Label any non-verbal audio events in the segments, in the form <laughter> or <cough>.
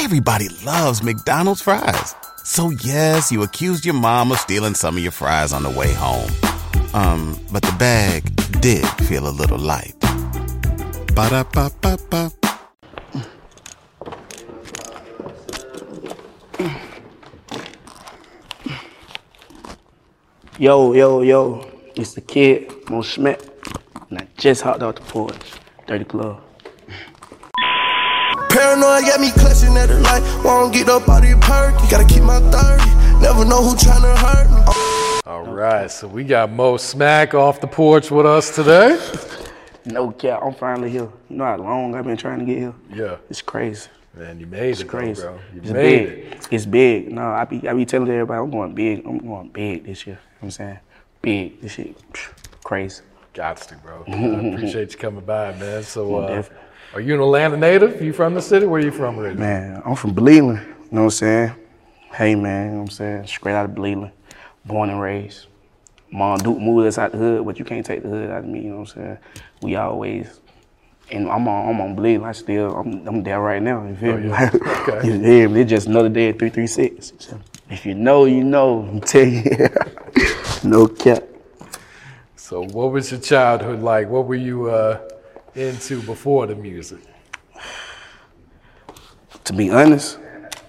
Everybody loves McDonald's fries. So yes, you accused your mom of stealing some of your fries on the way home. Um, but the bag did feel a little light. Ba-da-ba-ba-ba. Yo, yo, yo, it's the kid, Mo Schmidt, and I just hopped out the porch. Dirty Glove. Paranoid got me clutching at the light. Won't get up out of your perky. Gotta keep my 30. Never know who tryna hurt me. All right, so we got Moe Smack off the porch with us today. No cap, I'm finally here. You know how long I've been trying to get here? Yeah, It's crazy. man, you made It's it, though, crazy. bro. You it's made big. it. It's big. No, I be I be telling everybody I'm going big. I'm going big this year. You know what I'm saying? Big. This shit crazy. Got to, bro. I appreciate you coming by, man. So, uh, definitely. Are you an Atlanta native? You from the city? Where are you from, originally? Man, I'm from Bleeland. You know what I'm saying? Hey man, you know what I'm saying? Straight out of Bleeland. Born and raised. Mom Duke moved us out the hood, but you can't take the hood out of me, you know what I'm saying? We always and I'm on I'm on Bleeland. I still I'm I'm there right now, you feel Oh, me? yeah. <laughs> Okay. you hear me? It's just another day at 336. So, if you know, you know. I'm telling you. <laughs> no cap. So, what was your childhood like? What were you uh, into before the music? to be honest,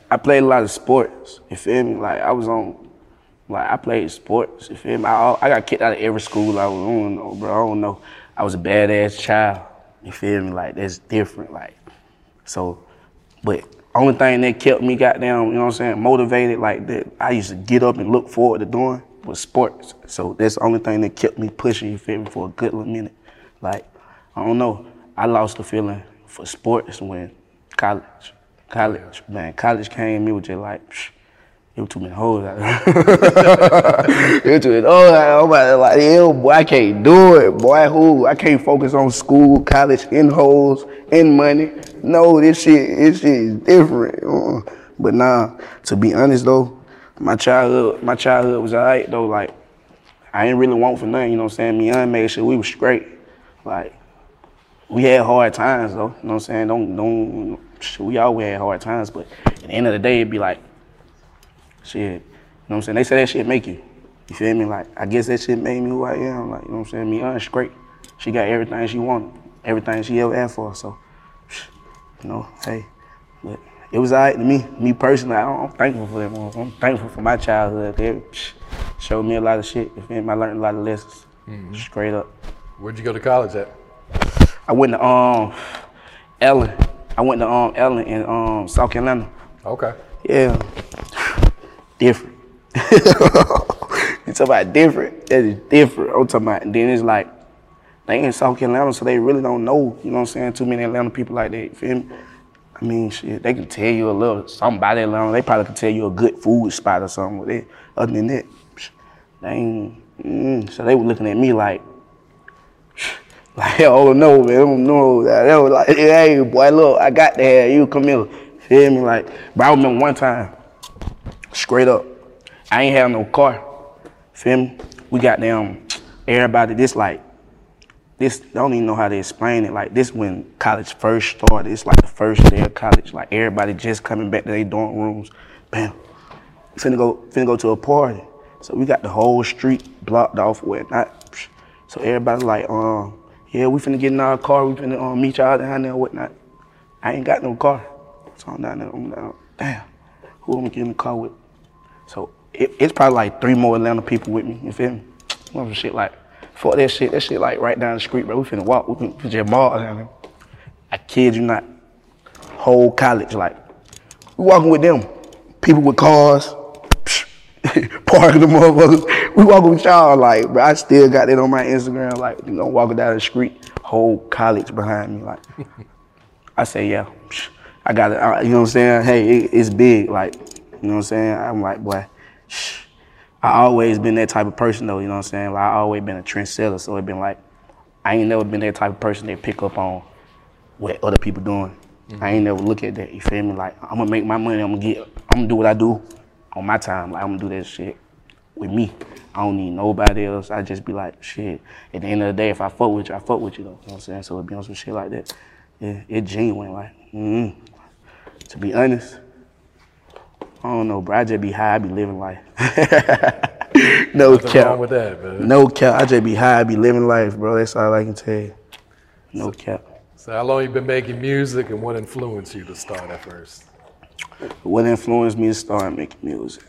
I played a lot of sports. You feel me? Like I was on, like I played sports. You feel me? I, I got kicked out of every school I was on, bro. I don't know. I was a badass child. You feel me? Like that's different. Like so, but only thing that kept me goddamn, you know what I'm saying, motivated like that. I used to get up and look forward to doing was sports. So that's the only thing that kept me pushing. You feel me? For a good little minute. Like I don't know. I lost the feeling for sports when college. College, man, college came, it was just like, psh, it was too many there. <laughs> it was too many hoes out. I'm like, yo, boy, I can't do it. Boy, who? I can't focus on school, college, in hoes, in money. No, this shit, this shit is different. Uh, But nah, to be honest though, my childhood, my childhood was alright though. Like, I ain't really want for nothing, you know what I'm saying? Me and made sure we was straight. Like, we had hard times though. You know what I'm saying? Don't don't we always had hard times, but at the end of the day it'd be like shit. You know what I'm saying? They say that shit make you. You feel me? Like I guess that shit made me who I am. Like, you know what I'm saying? Me Un's great. She got everything she wanted. Everything she ever asked for. So you know, hey. But it was alright to me. Me personally, I- I'm thankful for them. I'm thankful for my childhood. They showed me a lot of shit. You feel me? I learned a lot of lessons. Mm-hmm. Straight up. Where'd you go to college at? I went to um Allen. I went to um Allen in um South Carolina. Okay. Yeah. <sighs> Different. <laughs> you talking about different? That is different. I'm talking about and then it's like they in South Carolina, so they really don't know, you know what I'm saying, too many Atlanta people like that, feel me? I mean, shit, they can tell you a little something about Atlanta. They probably can tell you a good food spot or something. Other than that, they ain't. Mm, so they were looking at me like, like, <laughs> oh no, man, I don't know. They was like, hey, boy, look, I got that. You come here. Feel me? Like, but I remember one time, straight up, I ain't have no car. Feel me? We got them, everybody, this like, this, I don't even know how to explain it. Like, this when college first started. It's like the first day of college. Like, everybody just coming back to their dorm rooms. Bam. Finna go, finna go to a party. So we got the whole street blocked off with whatnot. So everybody like, um, yeah, we finna get in our car. We finna um, meet y'all down there and whatnot. I ain't got no car. So I'm down there. I'm down. Damn, who am I'm getting in the car with? So it, it's probably like three more Atlanta people with me. You feel me? Some shit like, fuck that shit. That shit like right down the street, bro. We finna walk. We finna just ball down there. I kid you not. Whole college, like, we walking with them. People with cars, <laughs> parking the motherfuckers. We walking with y'all, like, bro. I still got that on my Instagram, like, you know, walking down the street, whole college behind me, like. I say, yeah, I got it. You know what I'm saying? Hey, it, it's big, like, you know what I'm saying? I'm like, boy. I always been that type of person though, you know what I'm saying? Like, I always been a trendsetter, so it been like, I ain't never been that type of person that pick up on what other people doing. I ain't never look at that. You feel me? Like I'm gonna make my money. I'm gonna get. I'm gonna do what I do on my time. Like I'm gonna do that shit with me. I don't need nobody else. I just be like, shit. At the end of the day, if I fuck with you, I fuck with you though. You know what I'm saying? So it be on some shit like that. Yeah, it genuine. Like, mm To be honest, I don't know, bro. I just be high, I be living life. <laughs> no Nothing cap. wrong with that, man. No cap. I just be high, I be living life, bro. That's all I can tell you. No cap. So how long you been making music and what influenced you to start at first? What influenced me to start making music?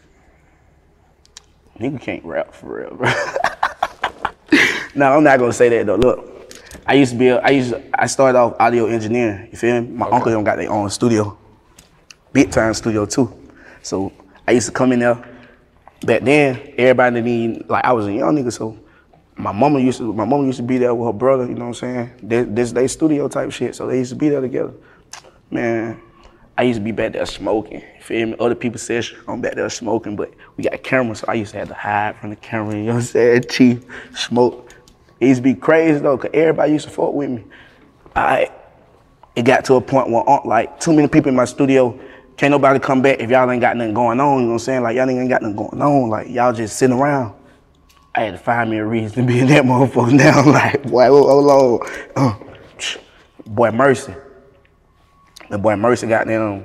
Nigga can't rap for real, bro. <laughs> no, I'm not gonna say that though. Look, I used to be, a, I used, to, I started off audio engineering. You feel me? My uncle them got their own studio, big time studio too. So I used to come in there. Back then, everybody need like I was a young nigga, so my mama used to, my mama used to be there with her brother. You know what I'm saying? This, this they studio type shit, so they used to be there together. Man, I used to be back there smoking. Feel me? Other people said I'm back there smoking, but we got cameras, so I used to have to hide from the camera. You know what I'm saying? <laughs> Chief, smoke. It used to be crazy though, cause everybody used to fuck with me. I, it got to a point where uh, like too many people in my studio, can't nobody come back if y'all ain't got nothing going on. You know what I'm saying? Like y'all ain't got nothing going on. Like y'all just sitting around. I had to find me a reason to be in that <laughs> motherfucker now. <laughs> Like, boy, on. Uh, boy, Mercy. The boy Mercy got them.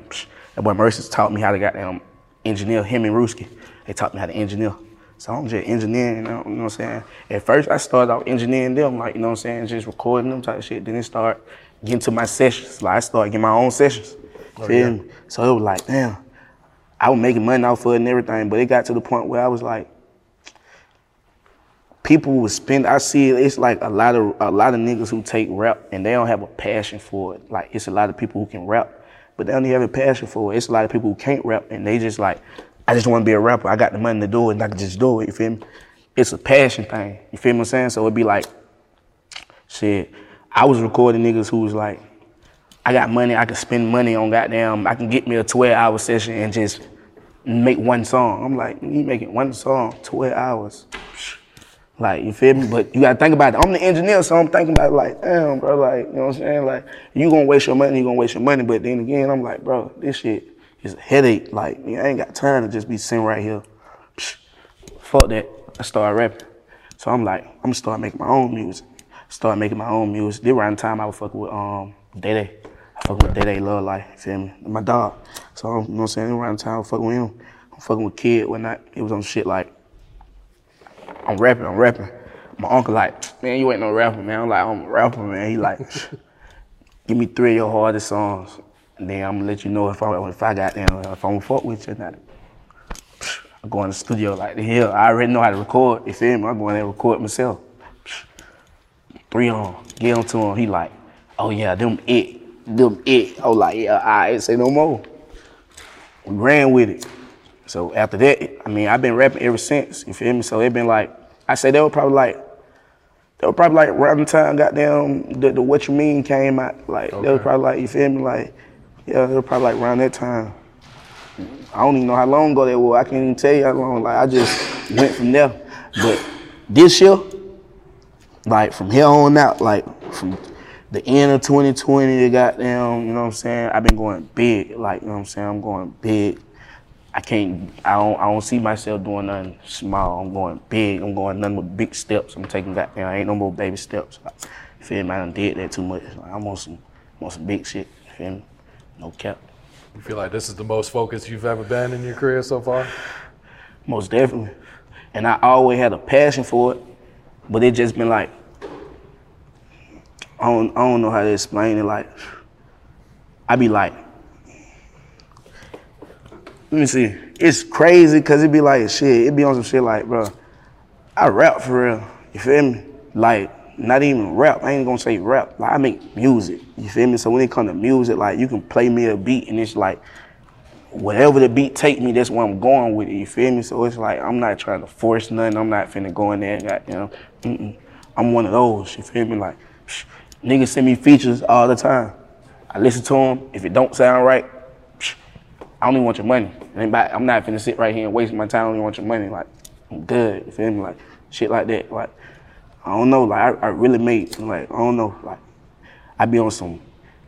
That boy Mercy taught me how to goddamn engineer. Him and Ruski, they taught me how to engineer. So I'm just engineering, you know, you know what I'm saying? At first, I started out engineering them, like, you know what I'm saying, just recording them type of shit. Then it started getting to my sessions. Like, I started getting my own sessions. Oh, Feel yeah. So it was like, damn, I was making money off of it and everything, but it got to the point where I was like, people would spend. I see it, it's like a lot of a lot of niggas who take rap and they don't have a passion for it. Like it's a lot of people who can rap, but they don't have a passion for it. It's a lot of people who can't rap and they just like, I just want to be a rapper. I got the money to do it and I can just do it. You feel me? It's a passion thing. You feel? What I'm saying? So it'd be like, shit. I was recording niggas who was like, I got money. I can spend money on goddamn. I can get me a 12 hour session and just make one song. I'm like, you making one song, 12 hours. Like, you feel me? But you gotta think about it. I'm the engineer, so I'm thinking about it like, damn, bro, like, you know what I'm saying? Like, you gonna waste your money, you gonna waste your money. But then again, I'm like, bro, this shit is a headache. Like, I ain't got time to just be sitting right here. Psh, Fuck that. I started rapping. So I'm like, I'm gonna start making my own music. Start making my own music. This around the time I was fucking with um Day Day. I fuck with Day Day Love Life, you feel me? My dog. So you know what I'm saying? Around the time I was fucking with him. I'm fucking with Kid when not. It was on shit like I'm rapping, I'm rapping. My uncle like, man, you ain't no rapper, man. I'm like, I'm a rapper, man. He like, <laughs> give me three of your hardest songs, and then I'm gonna let you know if I if I got them, if I'm gonna fuck with you or not. I go in the studio like the hell. I already know how to record. You feel me? I go in there and record myself. Three on, get them to him. He like, oh yeah, them it, them it. I was like, yeah, I ain't say no more. We ran with it. So after that, I mean, I've been rapping ever since. You feel me? So it been like, I say they were probably like, they were probably like around the time goddamn the, the What You Mean came out. Like they was probably like, you feel me? Like, yeah, they were probably like around that time. I don't even know how long ago that was. I can't even tell you how long. Like I just went from there. But this year, like from here on out, like from the end of 2020 to goddamn, you know what I'm saying? I've been going big. Like, you know what I'm saying? I'm going big. I can't I don't I don't see myself doing nothing small. I'm going big. I'm going nothing but big steps. I'm taking goddamn I ain't no more baby steps. Like, you feel me? I done did that too much. Like, I'm on some on some big shit. You feel me? No cap. You feel like this is the most focused you've ever been in your career so far? Most definitely. And I always had a passion for it, but it just been like, I don't, I don't know how to explain it. Like, I be like, let me see. It's crazy because it'd be like shit. It'd be on some shit like, bro, I rap for real. You feel me? Like, not even rap. I ain't gonna say rap. Like, I make music. You feel me? So when it come to music, like, you can play me a beat and it's like, whatever the beat take me, that's where I'm going with it. You feel me? So it's like I'm not trying to force nothing. I'm not finna go in there and know, Mm-mm. I'm one of those. You feel me? Like psh, niggas send me features all the time. I listen to them. If it don't sound right, I don't even want your money. It I'm not finna sit right here and waste my time. I don't even want your money. Like I'm good. You feel me? Like shit like that. Like I don't know. Like I, I really made like I don't know. Like I be on some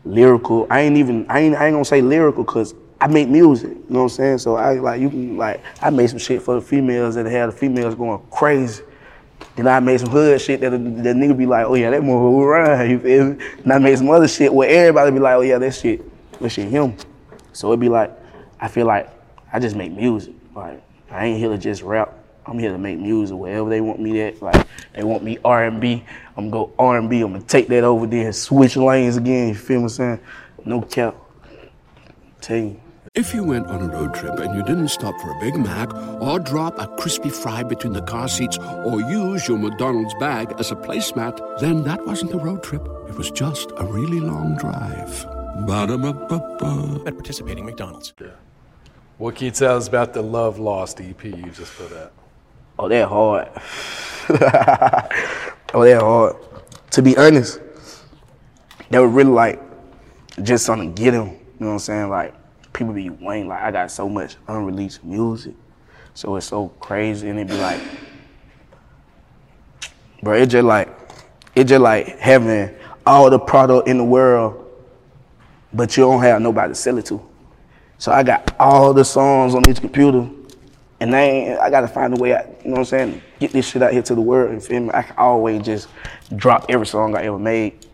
lyrical. I ain't even. I ain't. I ain't gonna say lyrical because I make music. You know what I'm saying? So I like you can like. I made some shit for the females that had the females going crazy. Then I made some hood shit that the nigga be like, oh yeah, that motherfucker run. You feel me? And I made some other shit where everybody be like, oh yeah, that shit, that shit him. So it'd be like, I feel like I just make music. Like I ain't here to just rap. I'm here to make music. Wherever they want me at, like they want me R&B, I'm gonna go R&B. I'm gonna take that over there and switch lanes again. You feel what I'm saying? No cap. Tell you. If you went on a road trip and you didn't stop for a Big Mac or drop a crispy fry between the car seats or use your McDonald's bag as a placemat, then that wasn't a road trip. It was just a really long drive. Ba-da-ba-ba-ba. At participating McDonald's. What can you tell us about the Love Lost EP you just put out? Oh, they're hard. <laughs> oh, they're hard. To be honest, they were really like just something to get him. You know what I'm saying? Like people be waiting. Like I got so much unreleased music, so it's so crazy, and it be like, bro, it just like it just like having all the product in the world, but you don't have nobody to sell it to. So I got all the songs on each computer, and ain't, I gotta find a way, out, you know what I'm saying, get this shit out here to the world. You feel me? I can always just drop every song I ever made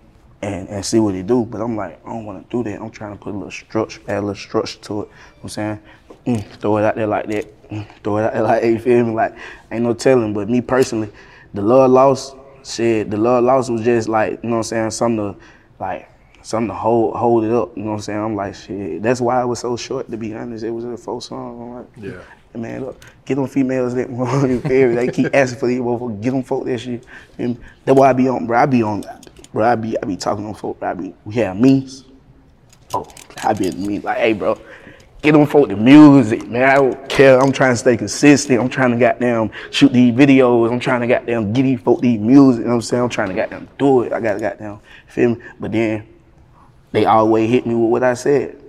and, and see what it do. But I'm like, I don't want to do that. I'm trying to put a little structure, add a little structure to it. You know what I'm saying, mm, throw it out there like that, mm, throw it out there <laughs> like. You feel me? Like ain't no telling. But me personally, the love lost, shit, the love lost was just like, you know what I'm saying, something to like something to hold hold it up. You know what I'm saying? I'm like, shit. That's why it was so short. To be honest, it was a full song. I'm like, Yeah. Man, look, get them females that <laughs> want you? They keep asking for these motherfuckers. Get them folk that shit. And that's why I be on, bro. I be on, bro. I be I be talking on folk. Bro. I be we have memes. Oh, I be me like, hey, bro. Get them folk the music, man. I don't care. I'm trying to stay consistent. I'm trying to goddamn shoot these videos. I'm trying to goddamn get these folk these music. You know what I'm saying? I'm trying to goddamn do it. I gotta goddamn feel me. But then they always hit me with what I said.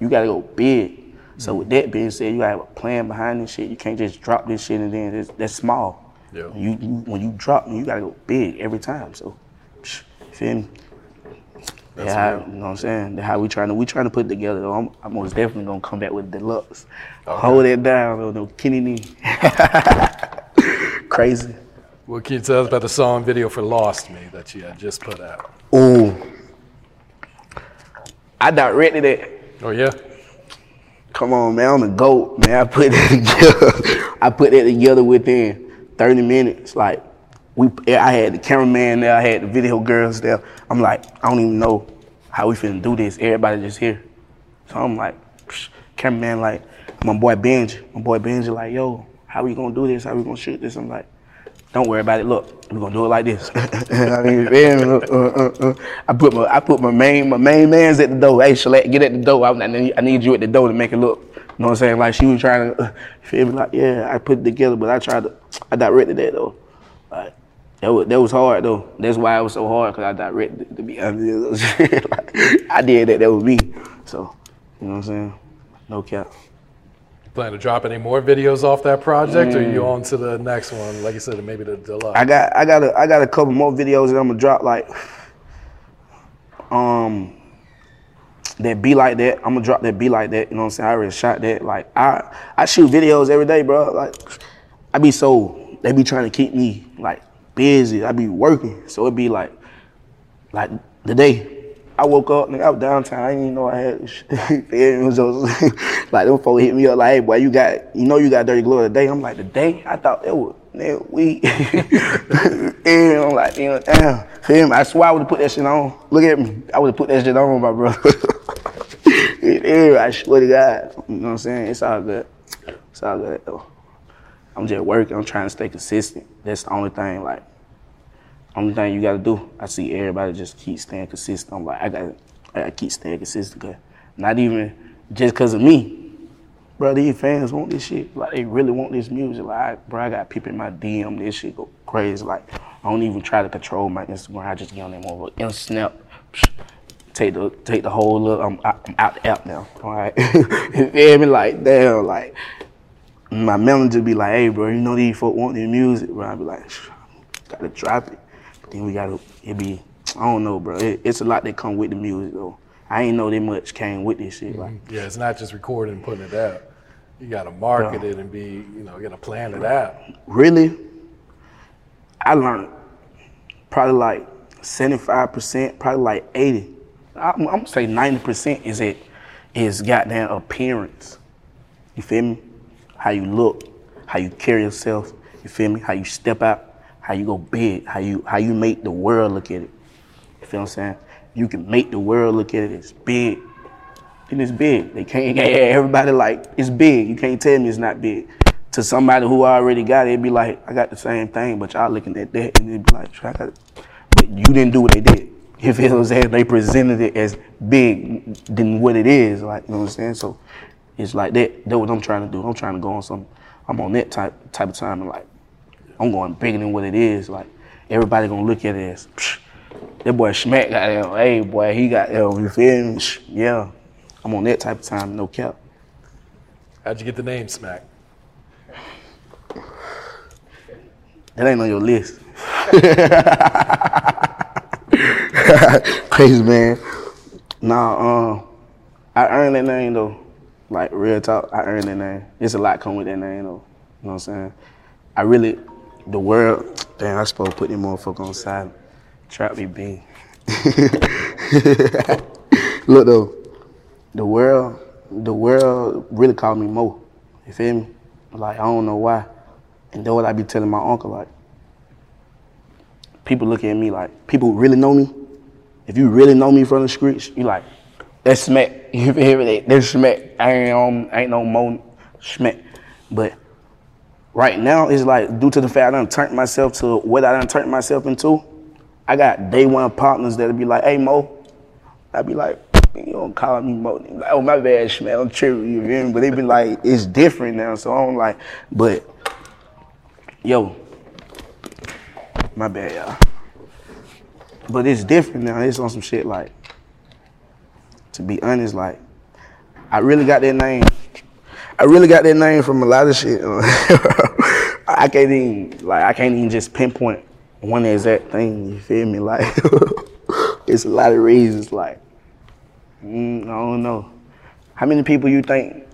You gotta go big. So with that being said, you gotta have a plan behind this shit. You can't just drop this shit and then it's, that's small. Yeah. You, you when you drop, you gotta go big every time. So, psh, feel me? That's how, you know what I'm saying? That's how we trying to we trying to put it together. Though. I'm, I'm most definitely gonna come back with deluxe. Hold it down, though. No Kenny knee. <laughs> Crazy. What can you tell us about the song video for Lost Me that you had just put out? Ooh. I directed it. Oh yeah. Come on, man, I'm the GOAT, man. I put that <laughs> together. I put that together within 30 minutes. Like, we, I had the cameraman there, I had the video girls there. I'm like, I don't even know how we finna do this. Everybody just here. So I'm like, psh, cameraman, like, my boy Benji, my boy Benji, like, yo, how we gonna do this? How we gonna shoot this? I'm like, don't worry about it. Look, we're gonna do it like this. <laughs> I mean, uh, uh, uh. I put my I put my main my main man's at the door. Hey, Shalette, get at the door. I, I need, I need you at the door to make it look. You know what I'm saying? Like she was trying to feel me. Like yeah, I put it together, but I tried to. I directed that though. Like that was that was hard though. That's why it was so hard because I directed it. To be honest, <laughs> like, I did that. That was me. So you know what I'm saying? No cap. Plan to drop any more videos off that project, or you on to the next one? Like you said, maybe the deluxe. I got I got a, I got a couple more videos that I'm gonna drop like um that be like that. I'm gonna drop that be like that. You know what I'm saying? I already shot that. Like I I shoot videos every day, bro. Like I be so they be trying to keep me like busy. I be working, so it be like like the day. I woke up, nigga, I was downtown. I didn't even know I had <laughs> it was just, <laughs> like them folks hit me up like, hey boy, you got you know you got Dirty Glove today. I'm like, today? I thought it was nigga, we <laughs> and I'm like, know, damn. Feel me? I swear I would have put that shit on. Look at me. I would have put that shit on, my brother. yeah, I swear to God. You know what I'm saying? It's all good. It's all good though. I'm just working. I'm trying to stay consistent. That's the only thing. Like, only thing you gotta do. I see everybody just keep staying consistent. I'm like, I gotta, I gotta keep staying consistent. Cause not even just cause of me, bro. These fans want this shit. Like, they really want this music. Like, bro, I got people in my DM. This shit go crazy. Like, I don't even try to control my Instagram. I just get on there more. In snap, <sniffs> take the take the whole look. I'm, I'm out the app now. <laughs> All right, <laughs> you feel me? Like, damn, like my manager be like, hey, bro, you know these folk want their music, bro. I be like, gotta drop it. Then we gotta, it be, I don't know, bro. It, it's a lot that come with the music, though. I ain't know that much came with this shit. Like, Yeah, it's not just recording and putting it out. You got to market it and be, you know, you got to plan it out. really, I learned probably like 75%, probably like 80. I'm, I'm gonna say 90% is it is goddamn appearance. You feel me? How you look, how you carry yourself. You feel me? How you step out, how you go big, how you how you make the world look at it. You feel what I'm saying? You can make the world look at it. It's big. And it's big. They can't <laughs> everybody like it's big. You can't tell me it's not big. To somebody who already got it, it'd be like, I got the same thing, but y'all looking at that and it'd be like, I got it. But you didn't do what they did. <laughs> You feel what I'm saying? They presented it as big than what it is. Like, you know what I'm saying? So it's like that. That's what I'm trying to do. I'm trying to go on some I'm on that type type of time and like I'm going bigger than what it is. Like everybody gonna look at it as Psh, that boy Schmack got them. Hey boy, he got them. You feel me? Yeah, I'm on that type of time. No cap. How'd you get the name Smack? That ain't on your list. <laughs> Crazy man. Nah, um, I earned that name though. Like real talk, I earned that name. It's a lot come with that name though. You know what I'm saying? I really, the world. Damn, I supposed to put them motherfucker on side. Trap me bean. <laughs> Look though, the world, the world really called me Mo. You feel me? Like I don't know why. And that's what I be telling my uncle like. People look at me like people really know me. If you really know me from the streets, you like that's smack. <laughs> You feel me? That's smack. I ain't on, ain't no Moe smack. But right now it's like due to the fact I done turned myself to what I done turned myself into. I got day one partners that'll be like, "Hey Mo," I'd be like, "You don't call me Mo?" Like, oh my bad, man, I'm tripping. You feel? But they be like, it's different now. So I'm like, but yo, my bad, y'all. But it's different now. It's on some shit like, to be honest, like, I really got that name. I really got that name from a lot of shit. <laughs> I can't even like I can't even just pinpoint one exact thing. You feel me? <laughs> Like it's a lot of reasons. Like mm, I don't know. How many people you think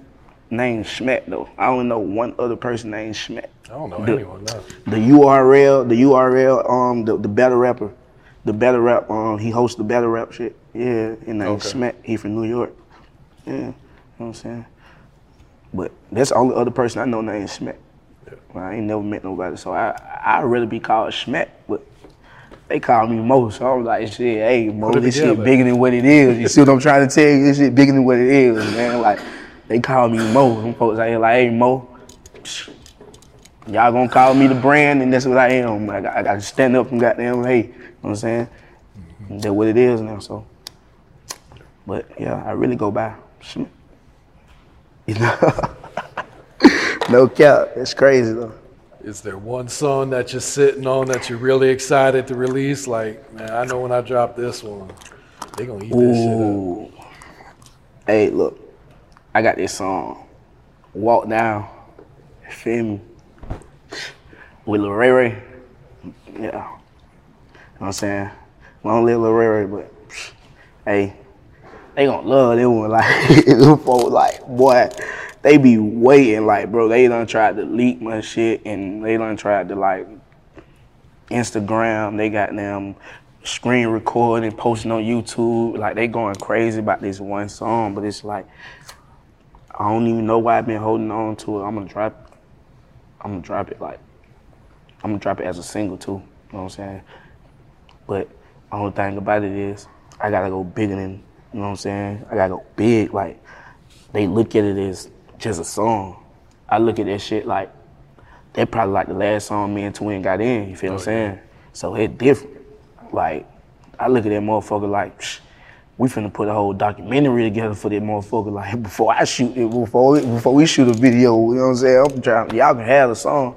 named Schmack though? I don't know one other person named Schmack. I don't know The- anyone now. The URL, the URL, um, the, the better rapper, the better rap, um, he hosts the better rap shit. Yeah, and named Okay. Schmack. He from New York. Yeah, you know what I'm saying. But that's the only other person I know named Schmack. Well, I ain't never met nobody, so I I really be called Schmack, but they call me Mo, so I'm like, shit, hey Mo, this shit together. bigger than what it is. You see what I'm trying to tell you? This shit bigger than what it is, man. Like they call me Mo. Some folks out here like, hey Mo, y'all gonna call me the brand, and that's what I am. I got, I got to stand up and goddamn, hey, you know what I'm saying? Mm-hmm. That's what it is now. So, but yeah, I really go by Schmack. You know, <laughs> no cap. It's crazy though. Is there one song that you're sitting on that you're really excited to release? Like, man, I know when I drop this one, they gonna eat this shit up. Hey, look, I got this song, Walk Down, feel me? With Lil Rae Rae. Yeah. You know what I'm saying? Long live Lil Rae Rae, but hey, they gonna love that one. Like, <laughs> them folks, like, boy, they be waiting, like, bro, they done tried to leak my shit and they done tried to, like, Instagram, they got them screen recording, posting on YouTube. Like they going crazy about this one song, but it's like I don't even know why I've been holding on to it. I'm gonna drop I'm gonna drop it like I'm gonna drop it as a single too. You know what I'm saying? But the only thing about it is I gotta go bigger than you know what I'm saying? I gotta go big. Like they look at it as just a song. I look at that shit like that probably like the last song me and Twin got in, you feel what I'm oh, saying? So it different. Like, I look at that motherfucker like, Psh, we finna put a whole documentary together for that motherfucker. Like, <laughs> before I shoot it, before we, before we shoot a video, you know what I'm saying? I'm trying, y'all can have the song,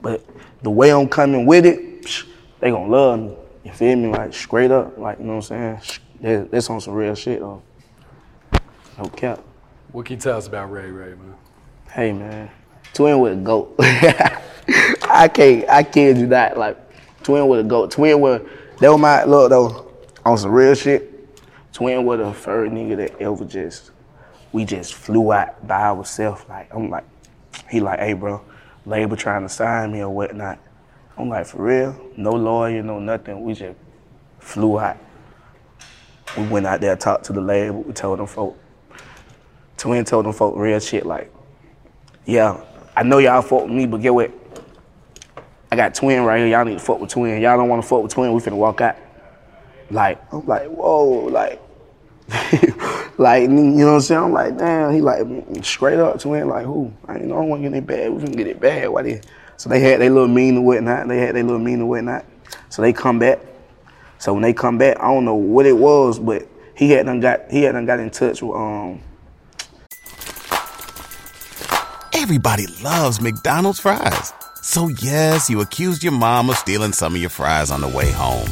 but the way I'm coming with it, Psh, they gonna love me. You feel me? Like, straight up, like, you know what I'm saying? That, that's on some real shit, though. No cap. What can you tell us about Rae Rae, man? Hey man, twin with a goat. <laughs> I can't, I kid you not. Like twin with a goat. Twin with that was my look though on some real shit. Twin with a first nigga that ever just we just flew out by ourselves. Like I'm like, he like, hey bro, label trying to sign me or whatnot. I'm like, for real? No lawyer, no nothing. We just flew out. We went out there, talked to the label. We told them folk, Twin told them folk real shit like, yeah, I know y'all fuck with me, but get what? I got twin right here. Y'all need to fuck with twin. Y'all don't want to fuck with twin. We finna walk out. Like I'm like, whoa, like, <laughs> like you know what I'm saying? I'm like, damn. He like straight up twin. Like who? I ain't know. I want to get it bad. We finna get it bad. Why they? So they had their little mean and whatnot. They had their little mean and whatnot. So they come back. So when they come back, I don't know what it was, but he had done got he had done got in touch with um Everybody loves McDonald's fries. So yes, you accused your mom of stealing some of your fries on the way home.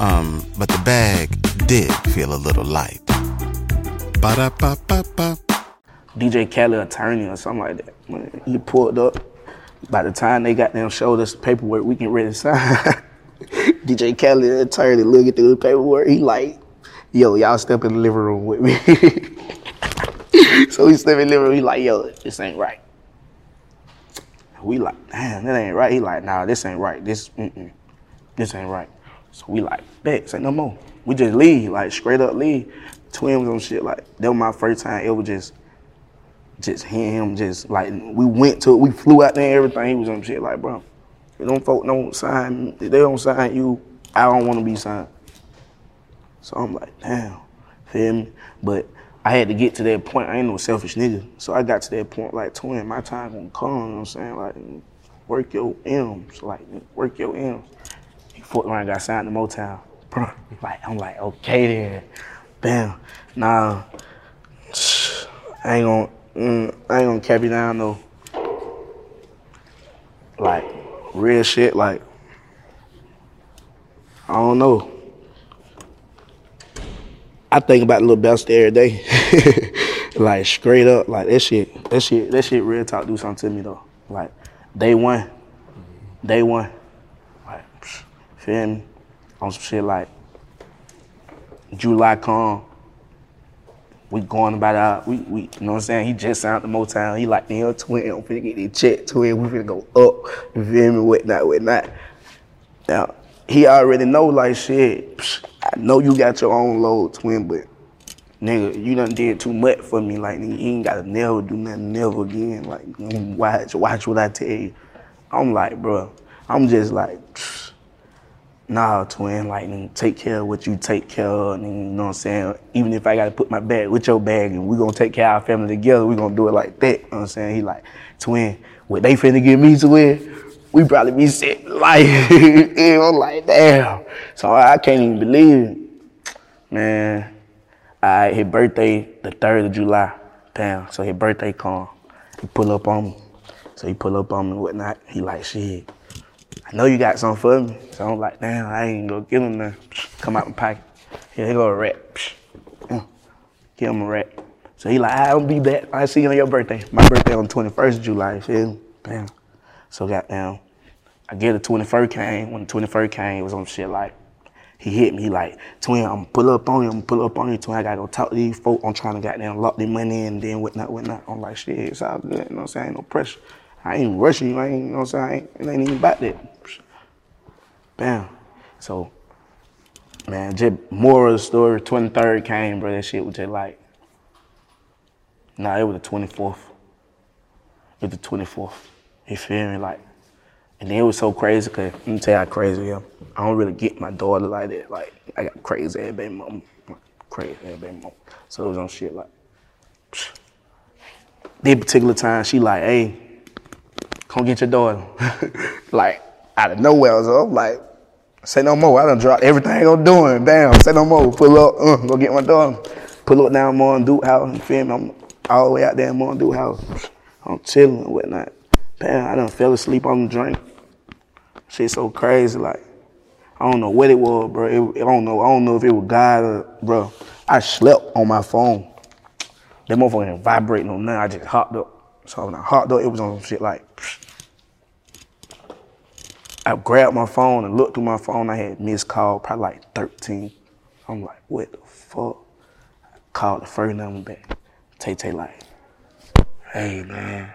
Um, but the bag did feel a little light. Ba-da-ba-ba-ba. DJ Khaled attorney or something like that. When he pulled up. By the time they got them showed us the paperwork, we can ready to sign. <laughs> <laughs> DJ Khaled attorney looking through the paperwork. He like, yo, y'all step in the living room with me. <laughs> so we step in the living room. He like, yo, this ain't right. We like, damn, that ain't right. He like, nah, this ain't right. This, mm-mm, this ain't right. So we like, bet, say no more. We just leave, like straight up leave. Twins on shit like that was my first time ever just just him just like we went to we flew out there and everything. He was on shit like, bro, don't folk don't sign if they don't sign you, I don't wanna be signed. So I'm like, damn, feel me? But I had to get to that point. I ain't no selfish nigga. So I got to that point like twin, my time gonna come, you know what I'm saying? Like work your M's, like work your M's. He fucked around got signed to Motown. Bro, like I'm like, okay then. Bam. Nah. I ain't gonna mm, I ain't gonna cap you down though. Like real shit, like I don't know. I think about the little best every day. <laughs> like straight up, like that shit, that shit, that shit real talk do something to me though. Like day one, day one, like feel me? On some shit like July come, we going about our, we, we, you know what I'm saying? He just signed the Motown. He like, the damn, twin, I'm finna get this check, twin. We finna go up, you feel me? Whatnot, whatnot. Now, he already know, like, shit, I know you got your own load, twin, but nigga, you done did too much for me. Like, nigga, you ain't gotta never do nothing never again. Like, watch, watch what I tell you. I'm like, bro, I'm just like, nah, twin, like, take care of what you take care of, nigga, you know what I'm saying? Even if I gotta put my bag with your bag and we gonna take care of our family together, we gonna do it like that, you know what I'm saying? He like, twin, what they finna get me to win, we probably be set <laughs> like, know, like, damn. So I can't even believe it. Man, I, his birthday, the 3rd of July, damn, so his birthday come, he pull up on me. So he pull up on me and whatnot, he like, shit, I know you got something for me. So I'm like, damn, I ain't gonna give him nothing. Come out my pocket. Here, here go a rat. Mm. Give him a rat. So he like, I'll be back. I see you on your birthday. My birthday on the 21st of July, feel? Bam. So goddamn, I get the 21st came. When the 21st came, it was on shit like, he hit me, like, twin, I'm pull up on you, I'm pull up on you, twin. I gotta go talk to these folk. I'm trying to goddamn lock their money and then whatnot, whatnot. I'm like, shit, it's all good, you know what I'm saying? No pressure. I ain't rushing you, I ain't, you know what I'm saying? I ain't, it ain't even about that. Bam. So, man, just more of the story. 23rd came, bro. That shit was just like, nah, it was the 24th. It was the 24th. You feel me? Like, and then it was so crazy, cause let me tell you how crazy I. I don't really get my daughter like that. Like, I got crazy ass baby mom. Crazy ass baby mom. So it was on shit like. That particular time, she like, hey, come get your daughter. <laughs> like, out of nowhere, so I'm like, say no more. I done dropped everything I'm doing. Damn, say no more. Pull up, uh, go get my daughter. Pull up down more Duke House, you feel me? I'm all the way out there in more Duke House. I'm chilling and whatnot. Damn, I done fell asleep on the drink. Shit so crazy, like, I don't know what it was, bro. It, I don't know. I don't know if it was God or, bro. I slept on my phone. That motherfucker vibrating on nothing. I just hopped up. So when I hopped up, it was on some shit like, I grabbed my phone and looked through my phone. I had missed call, probably like 13. I'm like, what the fuck? I called the first number back. Tay Tay like, hey man.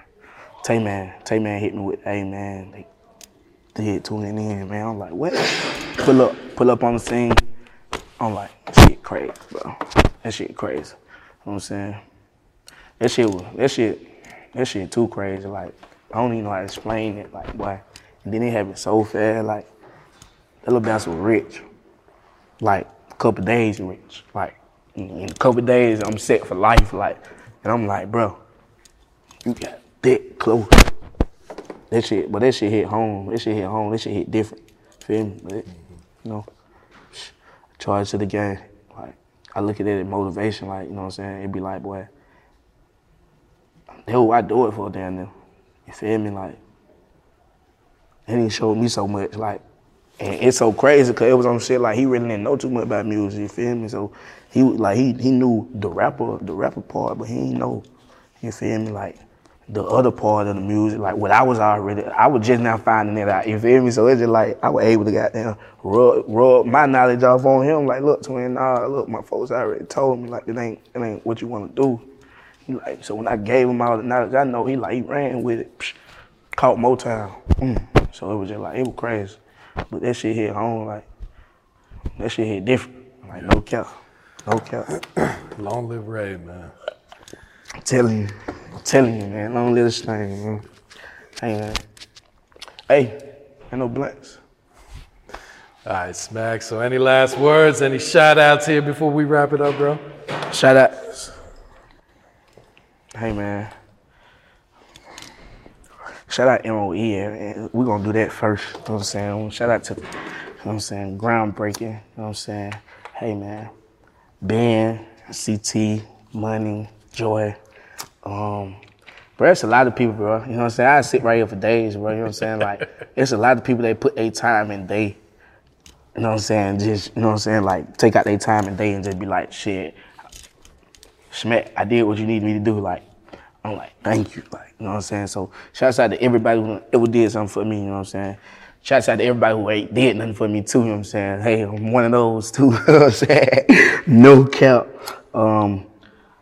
Tay man, Tay man hit me with, hey man, they did tuning in, man. I'm like, what? Pull up, pull up on the scene. I'm like, shit crazy, bro. That shit crazy. You know what I'm saying? that shit was that shit that shit too crazy. Like I don't even know how to explain it. Like boy, and then it happened so fast. Like that little bounce was rich. Like a couple days rich. Like in a couple days I'm set for life. Like and I'm like, bro, you got thick close. That shit, but that shit hit home. That shit hit home. That shit hit different. Feel me? But you know, charge to the game. Like I look at it as motivation. Like you know what I'm saying. It'd be like, boy, what I do it for down there. You feel me? Like, and he showed me so much. Like, and it's so crazy because it was on shit like he really didn't know too much about music. You feel me? So he like he he knew the rapper the rapper part, but he didn't know. You feel me? Like the other part of the music, like what I was already, I was just now finding it out. You feel me? So it's just like I was able to goddamn rub rub my knowledge off on him. Like, look, twin, nah, look, my folks already told me like it ain't it ain't what you want to do. He like, so when I gave him all the knowledge, I know he like he ran with it, psh, caught Motown. Mm. So it was just like it was crazy, but that shit hit home like that shit hit different. Like no cap, no cap. <clears throat> Long live Rae, man. I'm telling you, I'm telling you, man. Long live this thing, man. Hey, man. Hey, ain't no blanks. All right, Smack. So, any last words? Any shout outs here before we wrap it up, bro? Shout outs. Hey, man. Shout out MOE. We're going to do that first. You know what I'm saying? Shout out to, you know what I'm saying, groundbreaking. You know what I'm saying? Hey, man. Ben, CT, Money, Joy. Um, bro, it's a lot of people, bro. You know what I'm saying? I sit right here for days, bro. You know what I'm saying? Like, <laughs> it's a lot of people that put their time and day you know what I'm saying? Just, you know what I'm saying? Like, take out their time and day and just be like, shit, Schmack, I did what you needed me to do. Like, I'm like, thank you. Like, you know what I'm saying? So, shouts out to everybody who ever did something for me, you know what I'm saying? Shouts out to everybody who ain't did nothing for me too, you know what I'm saying? Hey, I'm one of those too, <laughs> you know what I'm saying? No cap. Um,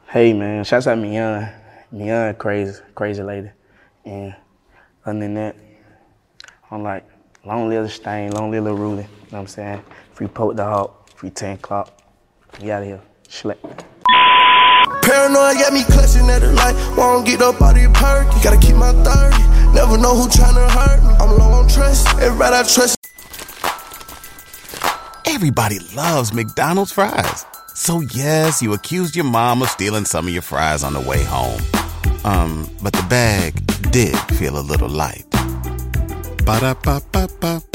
hey, man, shouts out to Mian. Mian, crazy, crazy lady. And other than that, I'm like, long live the stain, long live the ruling. You know what I'm saying? Free Poke the Hawk, free 10 o'clock. We out of here. Schleck. Paranoid got me clutching at the light. Won't get up out of your perky. Gotta keep my 30. Never know who tryna hurt me. I'm low on trust. Everybody I trust. Everybody loves McDonald's fries. So yes, you accused your mom of stealing some of your fries on the way home. Um, but the bag did feel a little light. Ba-da-ba-ba-ba.